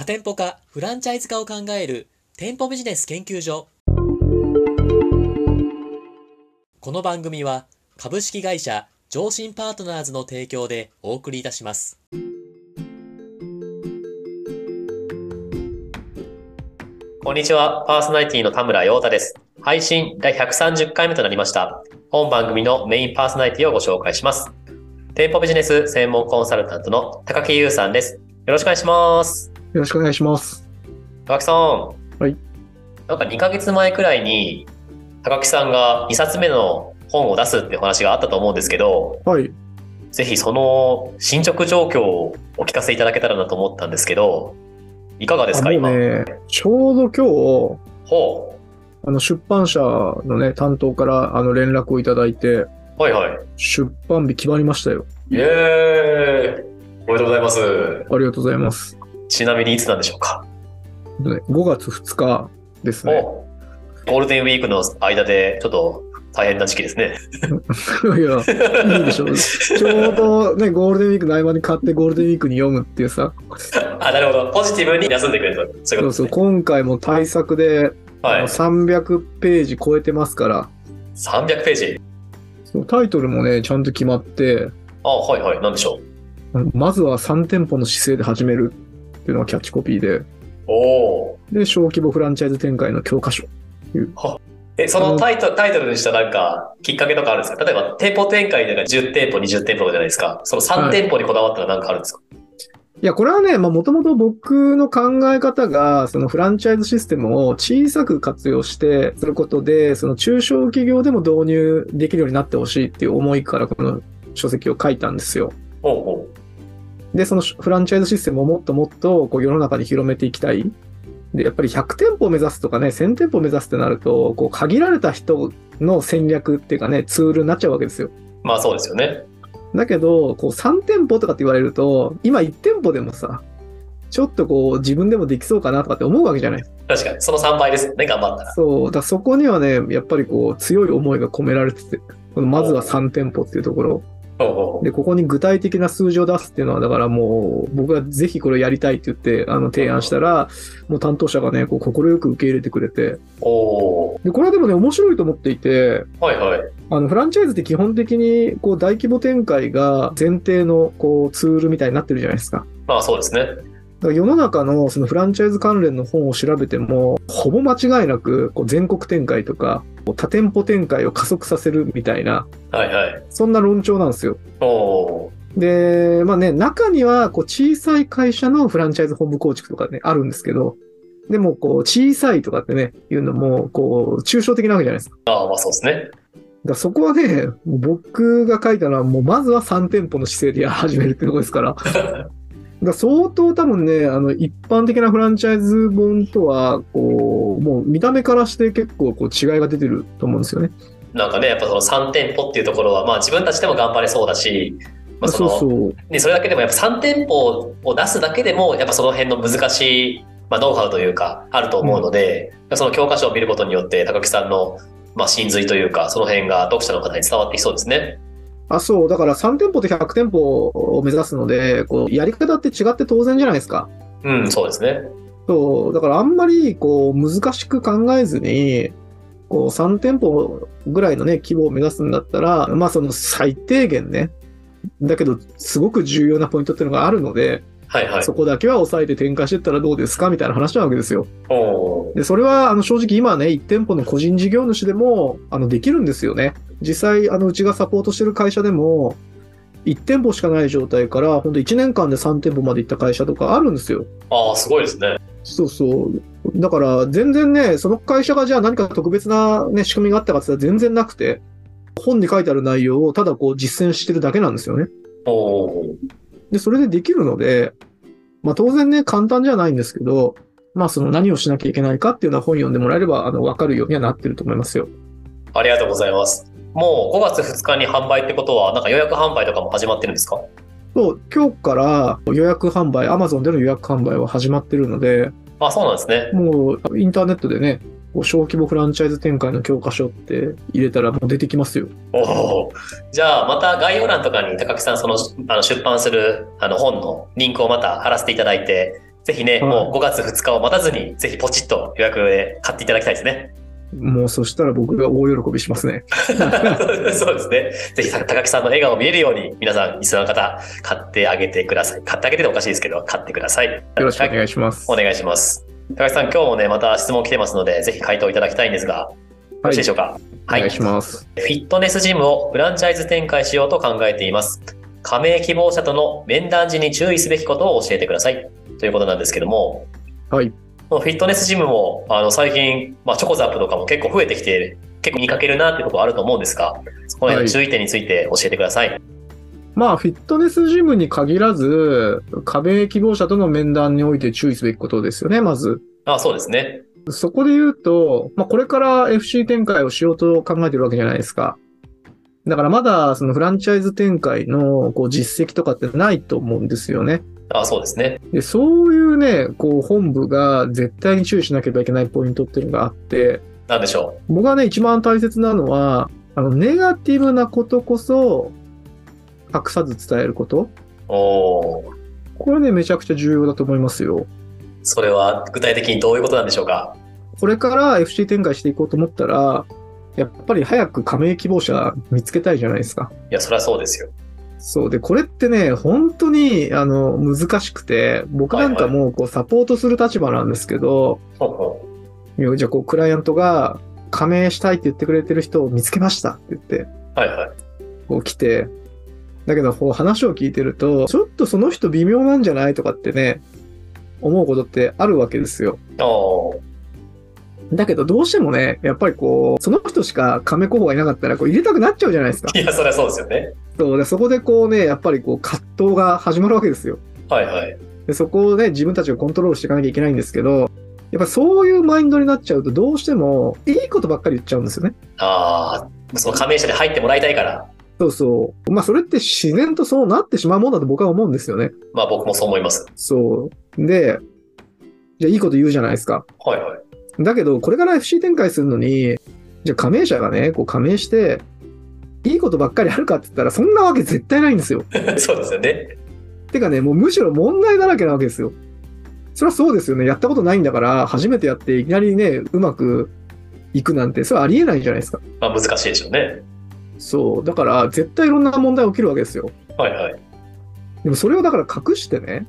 多店舗化、フランチャイズ化を考える店舗ビジネス研究所。この番組は株式会社上信パートナーズの提供でお送りいたします。こんにちは、パーソナリティの田村陽太です。配信第130回目となりました。本番組のメインパーソナリティをご紹介します。店舗ビジネス専門コンサルタントの高木優さんです。よろしくお願いします。よろしくお願いします。高木さん。はい。なんか2ヶ月前くらいに、高木さんが2冊目の本を出すってお話があったと思うんですけど、はい。ぜひその進捗状況をお聞かせいただけたらなと思ったんですけど、いかがですか、あも今？うね、ちょうど今日、ほあの出版社のね、担当からあの連絡をいただいて、う。はいはい。出版日決まりましたよ。イエーイおめでとうございます。ありがとうございます。ちなみにいつなんでしょうか、で5月2日ですね。おゴールデンウィークの間でちょっと大変な時期ですね。いや、いいでしょ。ちょうどね、ゴールデンウィークの合間に買ってゴールデンウィークに読むっていうさ、あ、なるほど。ポジティブに休んでくれると。そうそう。今回も対策で、はい。300ページ超えてますから、300ページ？そうタイトルもね、ちゃんと決まって、あ、はいはい。なんでしょまずは3店舗の姿勢で始めるっていうのがキャッチコピーで、う。おおで、小規模フランチャイズ展開の教科書。ー。え、そのタイトタイトルにしたなんか、きっかけとかあるんですか？例えば、店舗展開でなんか10店舗、20店舗じゃないですか。その3店舗にこだわったらなんかあるんですか、いや、これはね、まあ、もともと僕の考え方が、そのフランチャイズシステムを小さく活用して、することで、その中小企業でも導入できるようになってほしいっていう思いから、この書籍を書いたんですよ。ほうほで、そのフランチャイズシステムをもっともっとこう世の中に広めていきたい。で、やっぱり100店舗を目指すとかね、1000店舗を目指すってなると、こう限られた人の戦略っていうかね、ツールになっちゃうわけですよ。う。まあそうですよね。だけど、こう3店舗とかって言われると、今1店舗でもさ、ちょっとこう自分でもできそうかなとかって思うわけじゃない確かに。その3倍ですよね。頑張ったら。そう。だそこにはね、やっぱりこう強い思いが込められてて、このまずは3店舗っていうところ。で、ここに具体的な数字を出すっていうのは、だからもう、僕がぜひこれをやりたいって言って、あの、提案したら、もう担当者がね、こう、快く受け入れてくれて。で、これはでもね、面白いと思っていて、はいはい。あの、フランチャイズって基本的に、こう、大規模展開が前提の、こう、ツールみたいになってるじゃないですか。まあそうですね。だから世の中のそのフランチャイズ関連の本を調べても、ほぼ間違いなくこう全国展開とか、多店舗展開を加速させるみたいな、はいはい。そんな論調なんですよ。で、まあね、中にはこう小さい会社のフランチャイズ本部構築とかね、あるんですけど、でもこう小さいとかってね、いうのも、こう、抽象的なわけじゃないですか。ああ、まあそうですね。だそこはね、僕が書いたのは、もうまずは3店舗の姿勢で始めるってとこですから。だ相当多分ね、あの、一般的なフランチャイズ本とは、こう、もう見た目からして結構こう違いが出てると思うんですよね。なんかね、やっぱその3店舗っていうところは、まあ自分たちでも頑張れそうだし、まあその、そうそう。ね、それだけでもやっぱ3店舗を出すだけでも、やっぱその辺の難しい、まあ、ノウハウというか、あると思うので、その教科書を見ることによって、高木さんの、まあ、真髄というか、その辺が読者の方に伝わってきそうですね。あ、そう。だから3店舗と100店舗を目指すので、こう、やり方って違って当然じゃないですか。うん、そうですね。そう。だからあんまり、こう、難しく考えずに、こう、3店舗ぐらいのね、規模を目指すんだったら、まあ、その最低限ね、だけど、すごく重要なポイントっていうのがあるので、はいはい。そこだけは抑えて展開していったらどうですかみたいな話なわけですよ。で、それは、あの、正直今ね、1店舗の個人事業主でも、あの、できるんですよね。実際、あの、うちがサポートしてる会社でも、1店舗しかない状態から、本当1年間で3店舗まで行った会社とかあるんですよ。ああ、すごいですね。そうそう。だから、全然ね、その会社がじゃあ何か特別なね、仕組みがあったかって言ったら全然なくて、本に書いてある内容をただこう実践してるだけなんですよね。で、それでできるので、まあ当然ね、簡単じゃないんですけど、まあその何をしなきゃいけないかっていうのは本読んでもらえれば、あの、わかるようにはなってると思いますよ。ありがとうございます。もう5月2日に販売ってことは、なんか予約販売とかも始まってるんですか？そう、今日から予約販売、Amazon での予約販売は始まってるので、あ、そうなんですね。もうインターネットでね、こう小規模フランチャイズ展開の教科書って入れたらもう出てきますよ。おお。じゃあ、また概要欄とかに高木さん、その、あの出版するあの本のリンクをまた貼らせていただいて、ぜひね、はいもう5月2日を待たずに、ぜひポチッと予約で買っていただきたいですね。もうそしたら僕が大喜びしますね。そうですね。ぜひ高木さんの笑顔を見えるように、皆さん、リスナーの方、買ってあげてください。買ってあげてもおかしいですけど、買ってください。よよろしくお願いします。お願いします。高木さん、今日もね、また質問来てますので、ぜひ回答いただきたいんですが、よろしいでしょうか？お願いします。フィットネスジムをフランチャイズ展開しようと考えています。加盟希望者との面談時に注意すべきことを教えてください。ということなんですけども、はい。フィットネスジムも、あの、最近、まあ、チョコザップとかも結構増えてきて、結構見かけるなっていうところあると思うんですが、そこの注意点について教えてください。まあ、フィットネスジムに限らず、加盟希望者との面談において注意すべきことですよね、まず。あそうですね。そこで言うと、まあ、これから FC 展開をしようと考えてるわけじゃないですか。だからまだ、そのフランチャイズ展開のこう実績とかってないと思うんですよね。あそうですね。で、そういうね、こう本部が絶対に注意しなければいけないポイントっていうのがあって、なんでしょ僕はね、一番大切なのは、あの、ネガティブなことこそ、隠さず伝えること。う。おーこれね、めちゃくちゃ重要だと思いますよ。それは具体的にどういうことなんでしょうか？これから FC 展開していこうと思ったら、やっぱり早く加盟希望者見つけたいじゃないですか。いや、それはそうですよ。そう。で、これってね、本当に、あの、難しくて、僕なんかも、こう、サポートする立場なんですけど、ほうほいやじゃあ、こう、クライアントが、加盟したいって言ってくれてる人を見つけましたって言って、うはいはい。こう来て、だけど、こう話を聞いてると、ちょっとその人微妙なんじゃないとかってね、思うことってあるわけですよ。だけど、どうしてもね、やっぱりこう、その人しか加盟候補がいなかったら、こう入れたくなっちゃうじゃないですか。いや、それはそうですよね。そうで、そこでこうね、やっぱりこう、葛藤が始まるわけですよ。はいはい。で、そこをね、自分たちがコントロールしていかなきゃいけないんですけど、やっぱそういうマインドになっちゃうと、どうしても、いいことばっかり言っちゃうんですよね。ああ、その加盟者で入ってもらいたいから。そうそう。まあ、それって自然とそうなってしまうもんだと僕は思うんですよね。まあ僕もそう思います。そう。で、じゃあいいこと言うじゃないですか。はいはい。だけど、これから FC 展開するのに、じゃあ加盟者がね、こう加盟して、いいことばっかりあるかって言ったら、そんなわけ絶対ないんですよ。そうですよね。てかね、もうむしろ問題だらけなわけですよ。それはそうですよね。やったことないんだから、初めてやっていきなりね、うまくいくなんて、それはありえないじゃないですか。まあ難しいでしょうね。そう。だから、絶対いろんな問題起きるわけですよ。はいはい。でもそれをだから隠してね、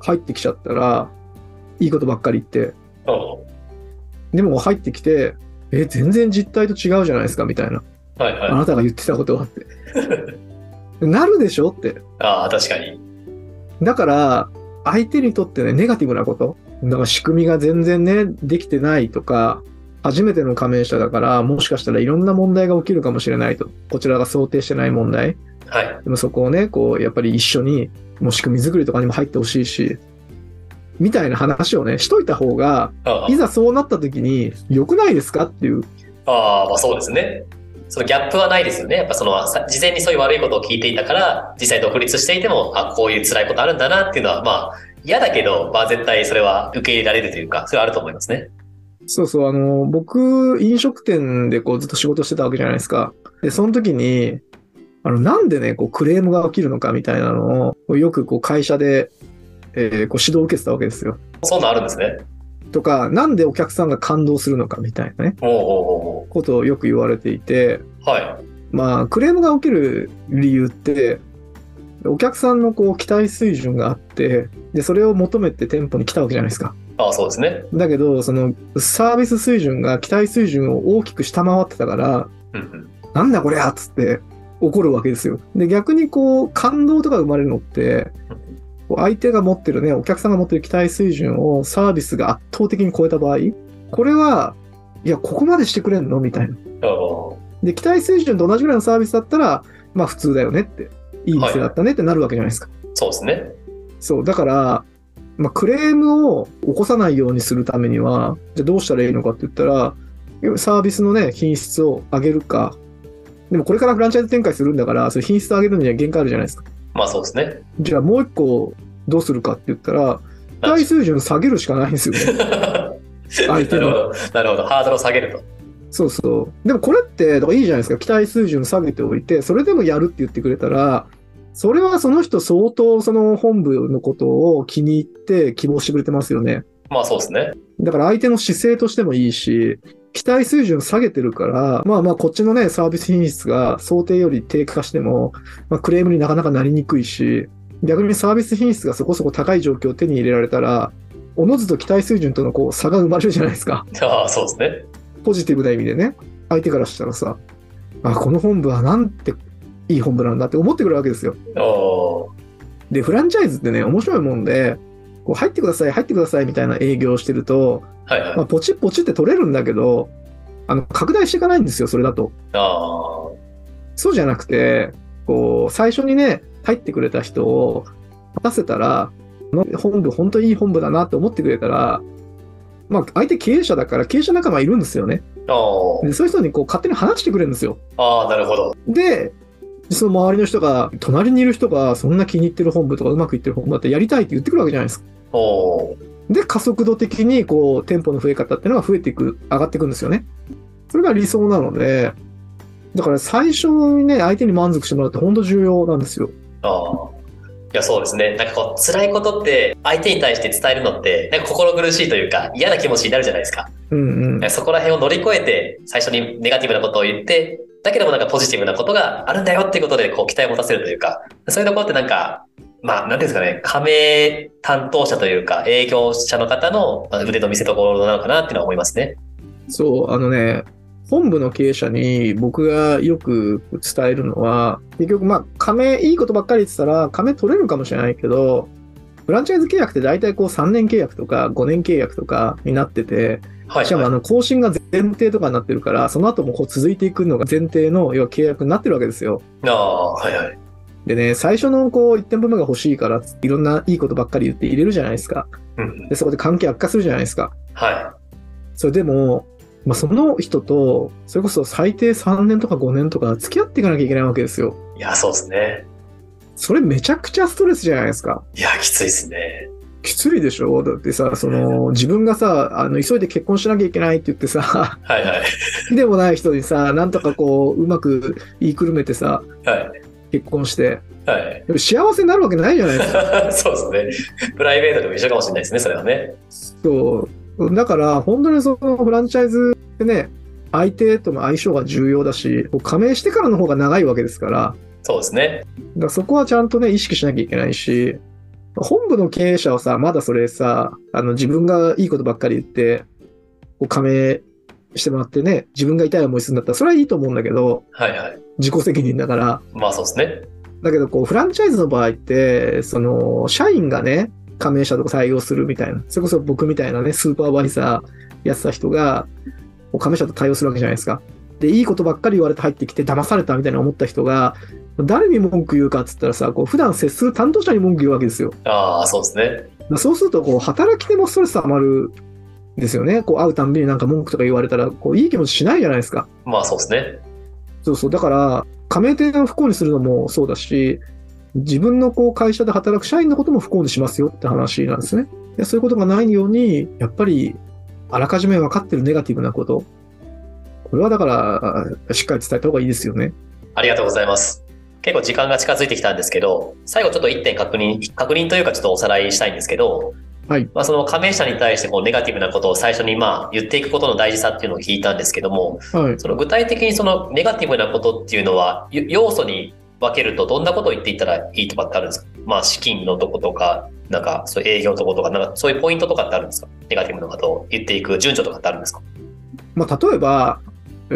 入ってきちゃったら、いいことばっかり言って、でも入ってきて、え、全然実態と違うじゃないですか、みたいな。はいはい。あなたが言ってたことはって。なるでしょって。ああ、確かに。だから、相手にとってね、ネガティブなこと。だから仕組みが全然ね、できてないとか、初めての加盟者だから、もしかしたらいろんな問題が起きるかもしれないと。こちらが想定してない問題。はい。でもそこをね、こう、やっぱり一緒に、もう仕組み作りとかにも入ってほしいし、みたいな話をね、しといた方が、あいざそうなった時に、良くないですかっていう。ああ、まあそうですね。そのギャップはないですよね。やっぱその、さ事前にそういう悪いことを聞いていたから、実際独立していても、あ、こういう辛いことあるんだなっていうのは、まあ、嫌だけど、まあ絶対それは受け入れられるというか、それはあると思いますね。そうそう、あの、僕、飲食店でこうずっと仕事してたわけじゃないですか。で、その時に、あの、なんでね、こうクレームが起きるのかみたいなのを、よくこう会社で、えーこう指導を受けてたわけですよ。そんなんあるんですね。とか、なんでお客さんが感動するのかみたいなね、おうおうおうことをよく言われていて、はい。まあ、クレームが起きる理由って、お客さんのこう期待水準があって、で、それを求めて店舗に来たわけじゃないですか。ああ、そうですね。だけど、そのサービス水準が期待水準を大きく下回ってたから、うんうん。なんだこりゃっつって怒るわけですよ。で、逆にこう、感動とか生まれるのって、相手が持ってるね、お客さんが持ってる期待水準をサービスが圧倒的に超えた場合、これは、いや、ここまでしてくれんの？みたいな。おで、期待水準と同じぐらいのサービスだったら、まあ普通だよねって、いい店だったねってなるわけじゃないですか。そうですね。そう、だから、まあ、クレームを起こさないようにするためには、じゃあどうしたらいいのかって言ったら、サービスのね、品質を上げるか。でもこれからフランチャイズ展開するんだから、それ品質を上げるには限界あるじゃないですか。まあそうですね。じゃあもう一個どうするかって言ったら、期待水準下げるしかないんですよね。相手のなるほど。なるほど。ハードルを下げると。そうそう。でもこれって、だからいいじゃないですか。期待水準下げておいて、それでもやるって言ってくれたら、それはその人相当その本部のことを気に入って希望してくれてますよね。まあそうですね。だから相手の姿勢としてもいいし、期待水準下げてるから、まあまあこっちのね、サービス品質が想定より低下しても、まあ、クレームになかなかなりにくいし、逆にサービス品質がそこそこ高い状況を手に入れられたら、おのずと期待水準とのこう差が生まれるじゃないですか。ああ、そうですね。ポジティブな意味でね。相手からしたらさ、あ、この本部はなんていい本部なんだって思ってくるわけですよ。で、フランチャイズってね、面白いもんで、こう入ってください、入ってくださいみたいな営業をしてると、はいはい。まあ、ポチッポチって取れるんだけど、あの、拡大していかないんですよ、それだと。あそうじゃなくて、こう、最初にね、入ってくれた人を立たせたら、この本部、本当にいい本部だなって思ってくれたら、まあ、相手経営者だから経営者仲間いるんですよね。でそういう人にこう勝手に話してくれるんですよ。ああ、なるほど。で、その周りの人が、隣にいる人がそんな気に入ってる本部とかうまくいってる本部だってやりたいって言ってくるわけじゃないですか。で、加速度的に、こう、店舗の増え方っていうのが増えていく、上がっていくんですよね。それが理想なので、だから最初にね、相手に満足してもらうって本当重要なんですよ。ああ。いや、そうですね。なんかこう、辛いことって、相手に対して伝えるのって、なんか心苦しいというか、嫌な気持ちになるじゃないですか。うんうん。そこら辺を乗り越えて、最初にネガティブなことを言って、だけどもなんかポジティブなことがあるんだよっていうことで、こう、期待を持たせるというか、そういうところってなんか、まあ、なんていうんですかね、加盟担当者というか、営業者の方の腕の見せ所なのかなっていうのは思いますね。そう、あのね、本部の経営者に僕がよく伝えるのは、結局まあ、加盟、いいことばっかり言ってたら、加盟取れるかもしれないけど、フランチャイズ契約って大体こう3年契約とか5年契約とかになってて、はい、しかもあはい。の更新が前提とかになってるから、その後もこう続いていくのが前提の要は契約になってるわけですよ。ああ、はいはい。でね、最初のこう1店舗目が欲しいから、いろんないいことばっかり言って入れるじゃないですか。うん。で、そこで関係悪化するじゃないですか。はそれでも、まあ、その人と、それこそ最低3年とか5年とか付き合っていかなきゃいけないわけですよ。い。いや、そうですね。それめちゃくちゃストレスじゃないですか。いや、きついですね。きついでしょ？だってさ、その、自分がさ、あの、急いで結婚しなきゃいけないって言ってさ、はいはい。でもない人にさ、なんとかこう、うまく言いくるめてさ、はい。結婚して、はい。でも幸せになるわけないじゃないですか。そうですね。プライベートでも一緒かもしれないですね、それはね。そう。だから、本当にそのフランチャイズってね、相手との相性が重要だし、加盟してからの方が長いわけですから、そうですね。だからそこはちゃんとね、意識しなきゃいけないし、本部の経営者はさ、まだそれさ、あの、自分がいいことばっかり言って、こう加盟してもらってね、自分が痛い思いするんだったら、それはいいと思うんだけど、はいはい。自己責任だから。まあそうですね。だけど、こう、フランチャイズの場合って、その、社員がね、加盟者とか採用するみたいな、それこそ僕みたいなね、スーパーバイザーやってた人が、加盟者と対応するわけじゃないですか。で、いいことばっかり言われて入ってきて騙されたみたいな思った人が、誰に文句言うかっつったらさ、こう普段接する担当者に文句言うわけですよ。ああ、そうですね。まあそうすると、こう、働き手もストレス溜まるんですよね。こう、会うたんびになんか文句とか言われたら、こう、いい気持ちしないじゃないですか。まあそうですね。そうそう。だから、加盟店を不幸にするのもそうだし、自分のこう会社で働く社員のことも不幸にしますよって話なんですね。でそういうことがないように、やっぱり、あらかじめ分かってるネガティブなこと。これはだから、しっかり伝えた方がいいですよね。ありがとうございます。結構時間が近づいてきたんですけど、最後ちょっと一点確認、確認というかちょっとおさらいしたいんですけど、はい。まあその加盟者に対してこうネガティブなことを最初にまあ言っていくことの大事さっていうのを聞いたんですけども、はい。その具体的にそのネガティブなことっていうのは、よ要素に分けるとどんなことを言っていったらいいとかってあるんですか？まあ資金のとことか、なんかそういう営業のとことか、なんかそういうポイントとかってあるんですか？ネガティブなことを言っていく順序とかってあるんですか？まあ、例えば、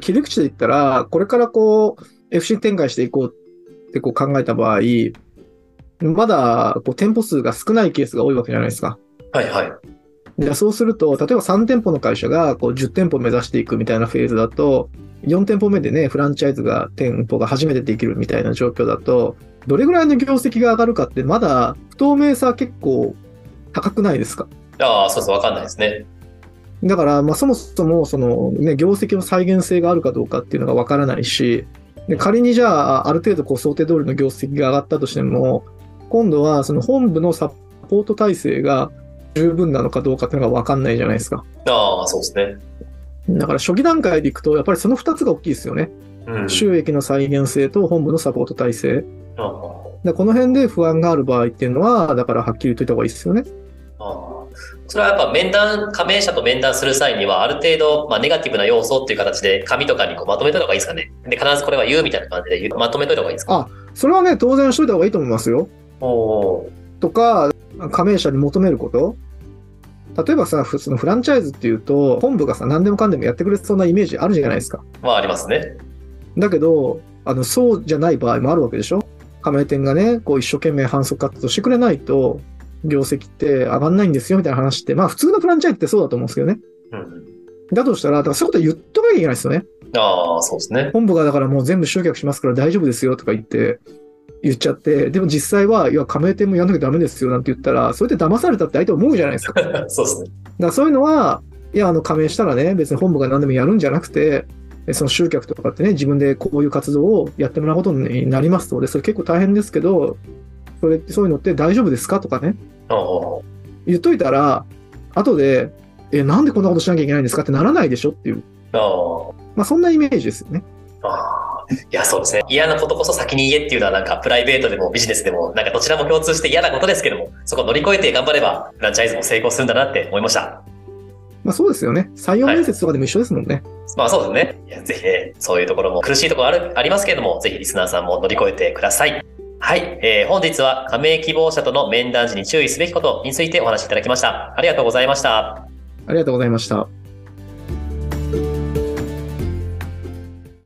切り口で言ったら、これからこう、FC 展開していこうってこう考えた場合、まだこう店舗数が少ないケースが多いわけじゃないですか。はいはい。じゃあそうすると、例えば3店舗の会社がこう10店舗目指していくみたいなフェーズだと、4店舗目でね、フランチャイズが店舗が初めてできるみたいな状況だと、どれぐらいの業績が上がるかってまだ不透明さ結構高くないですか？ああ、そうです。わかんないですね。だから、まあ、そもそも、そのね、業績の再現性があるかどうかっていうのがわからないし、で仮にじゃあ、ある程度こう想定通りの業績が上がったとしても、今度はその本部のサポート体制が十分なのかどうかっていうのがわかんないじゃないですか。ああ、そうですね。だから初期段階でいくと、やっぱりその2つが大きいですよね。うん。収益の再現性と本部のサポート体制。ああでこの辺で不安がある場合っていうのは、だからはっきり言っといた方がいいですよね。ああそれはやっぱ面談、加盟者と面談する際には、ある程度、まあ、ネガティブな要素っていう形で、紙とかにこうまとめといた方がいいですかね。で、必ずこれは言うみたいな感じで言うまとめといた方がいいですか？それはね、当然しといた方がいいと思いますよ。おおとか、加盟者に求めること。例えばさ、ふそのフランチャイズっていうと、本部がさ、何でもかんでもやってくれそうなイメージあるじゃないですか。ー。まあ、ありますね。だけど、あの、そうじゃない場合もあるわけでしょ加盟店がね、こう一生懸命反則活動してくれないと、業績って上がんないんですよみたいな話って、まあ普通のフランチャイズってそうだと思うんですけどね。うん。だとしたら、だからそういうこと言っとかなきゃいけないですよね。ああ、そうですね。本部がだからもう全部集客しますから大丈夫ですよとか言って、言っちゃって、でも実際は、いや、加盟店もやんなきゃダメですよなんて言ったら、それで騙されたって相手思うじゃないですか。だ かそうですね。らそういうのは、いや、あの、加盟したらね、別に本部が何でもやるんじゃなくて、えその集客とかってね、自分でこういう活動をやってもらうことになりますと。で、それ結構大変ですけど、それ、そういうのって大丈夫ですかとかね、言っといたら、後で、え、なんでこんなことしなきゃいけないんですかってならないでしょっていう。まあ、そんなイメージですよね。ああ。いや、そうですね。嫌なことこそ先に言えっていうのはなんかプライベートでもビジネスでも、なんかどちらも共通して嫌なことですけども、そこを乗り越えて頑張れば、フランチャイズも成功するんだなって思いました。まあ、そうですよね。採用面接とかでも一緒ですもんね。まあそうですね。いやぜひね、そういうところも苦しいところある、ありますけれども、ぜひリスナーさんも乗り越えてください。はい。えー本日は加盟希望者との面談時に注意すべきことについてお話しいただきました。ありがとうございました。ありがとうございました。